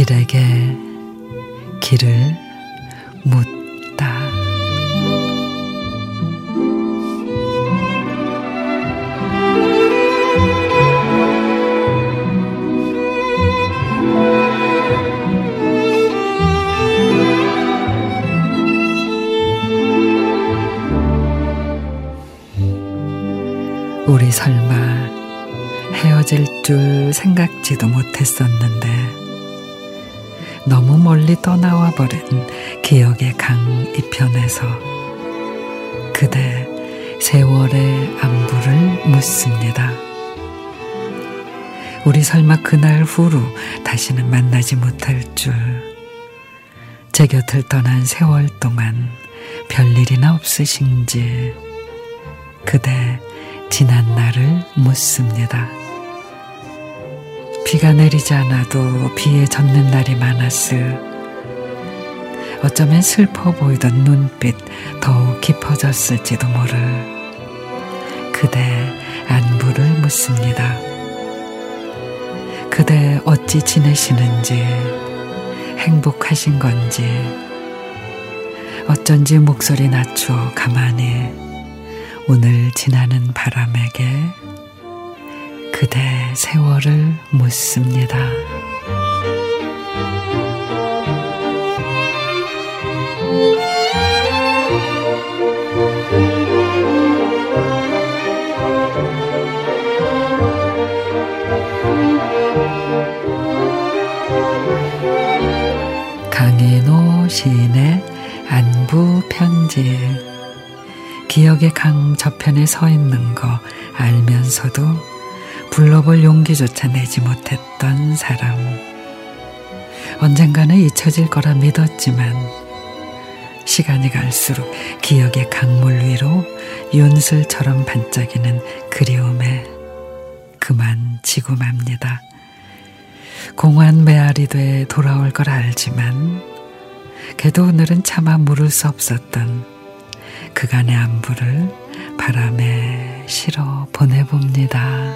길에게 길을 묻다. 우리 설마 헤어질 줄 생각지도 못했었는데 너무 멀리 떠나와 버린 기억의 강 이편에서 그대 세월의 안부를 묻습니다. 우리 설마 그날 후로 다시는 만나지 못할 줄. 제 곁을 떠난 세월 동안 별일이나 없으신지 그대 지난 날을 묻습니다. 비가 내리지 않아도 비에 젖는 날이 많았을 어쩌면 슬퍼 보이던 눈빛 더욱 깊어졌을지도 모를 그대 안부를 묻습니다. 그대 어찌 지내시는지 행복하신 건지 어쩐지 목소리 낮춰 가만히 오늘 지나는 바람에게 그대 세월을 묻습니다. 강인호 시인의 안부 편지 기억의 강 저편에 서 있는 거 알면서도 불러볼 용기조차 내지 못했던 사람 언젠가는 잊혀질 거라 믿었지만 시간이 갈수록 기억의 강물 위로 윤슬처럼 반짝이는 그리움에 그만 지고 맙니다. 공허한 메아리 돼 돌아올 걸 알지만 걔도 오늘은 차마 물을 수 없었던 그간의 안부를 바람에 실어 보내봅니다.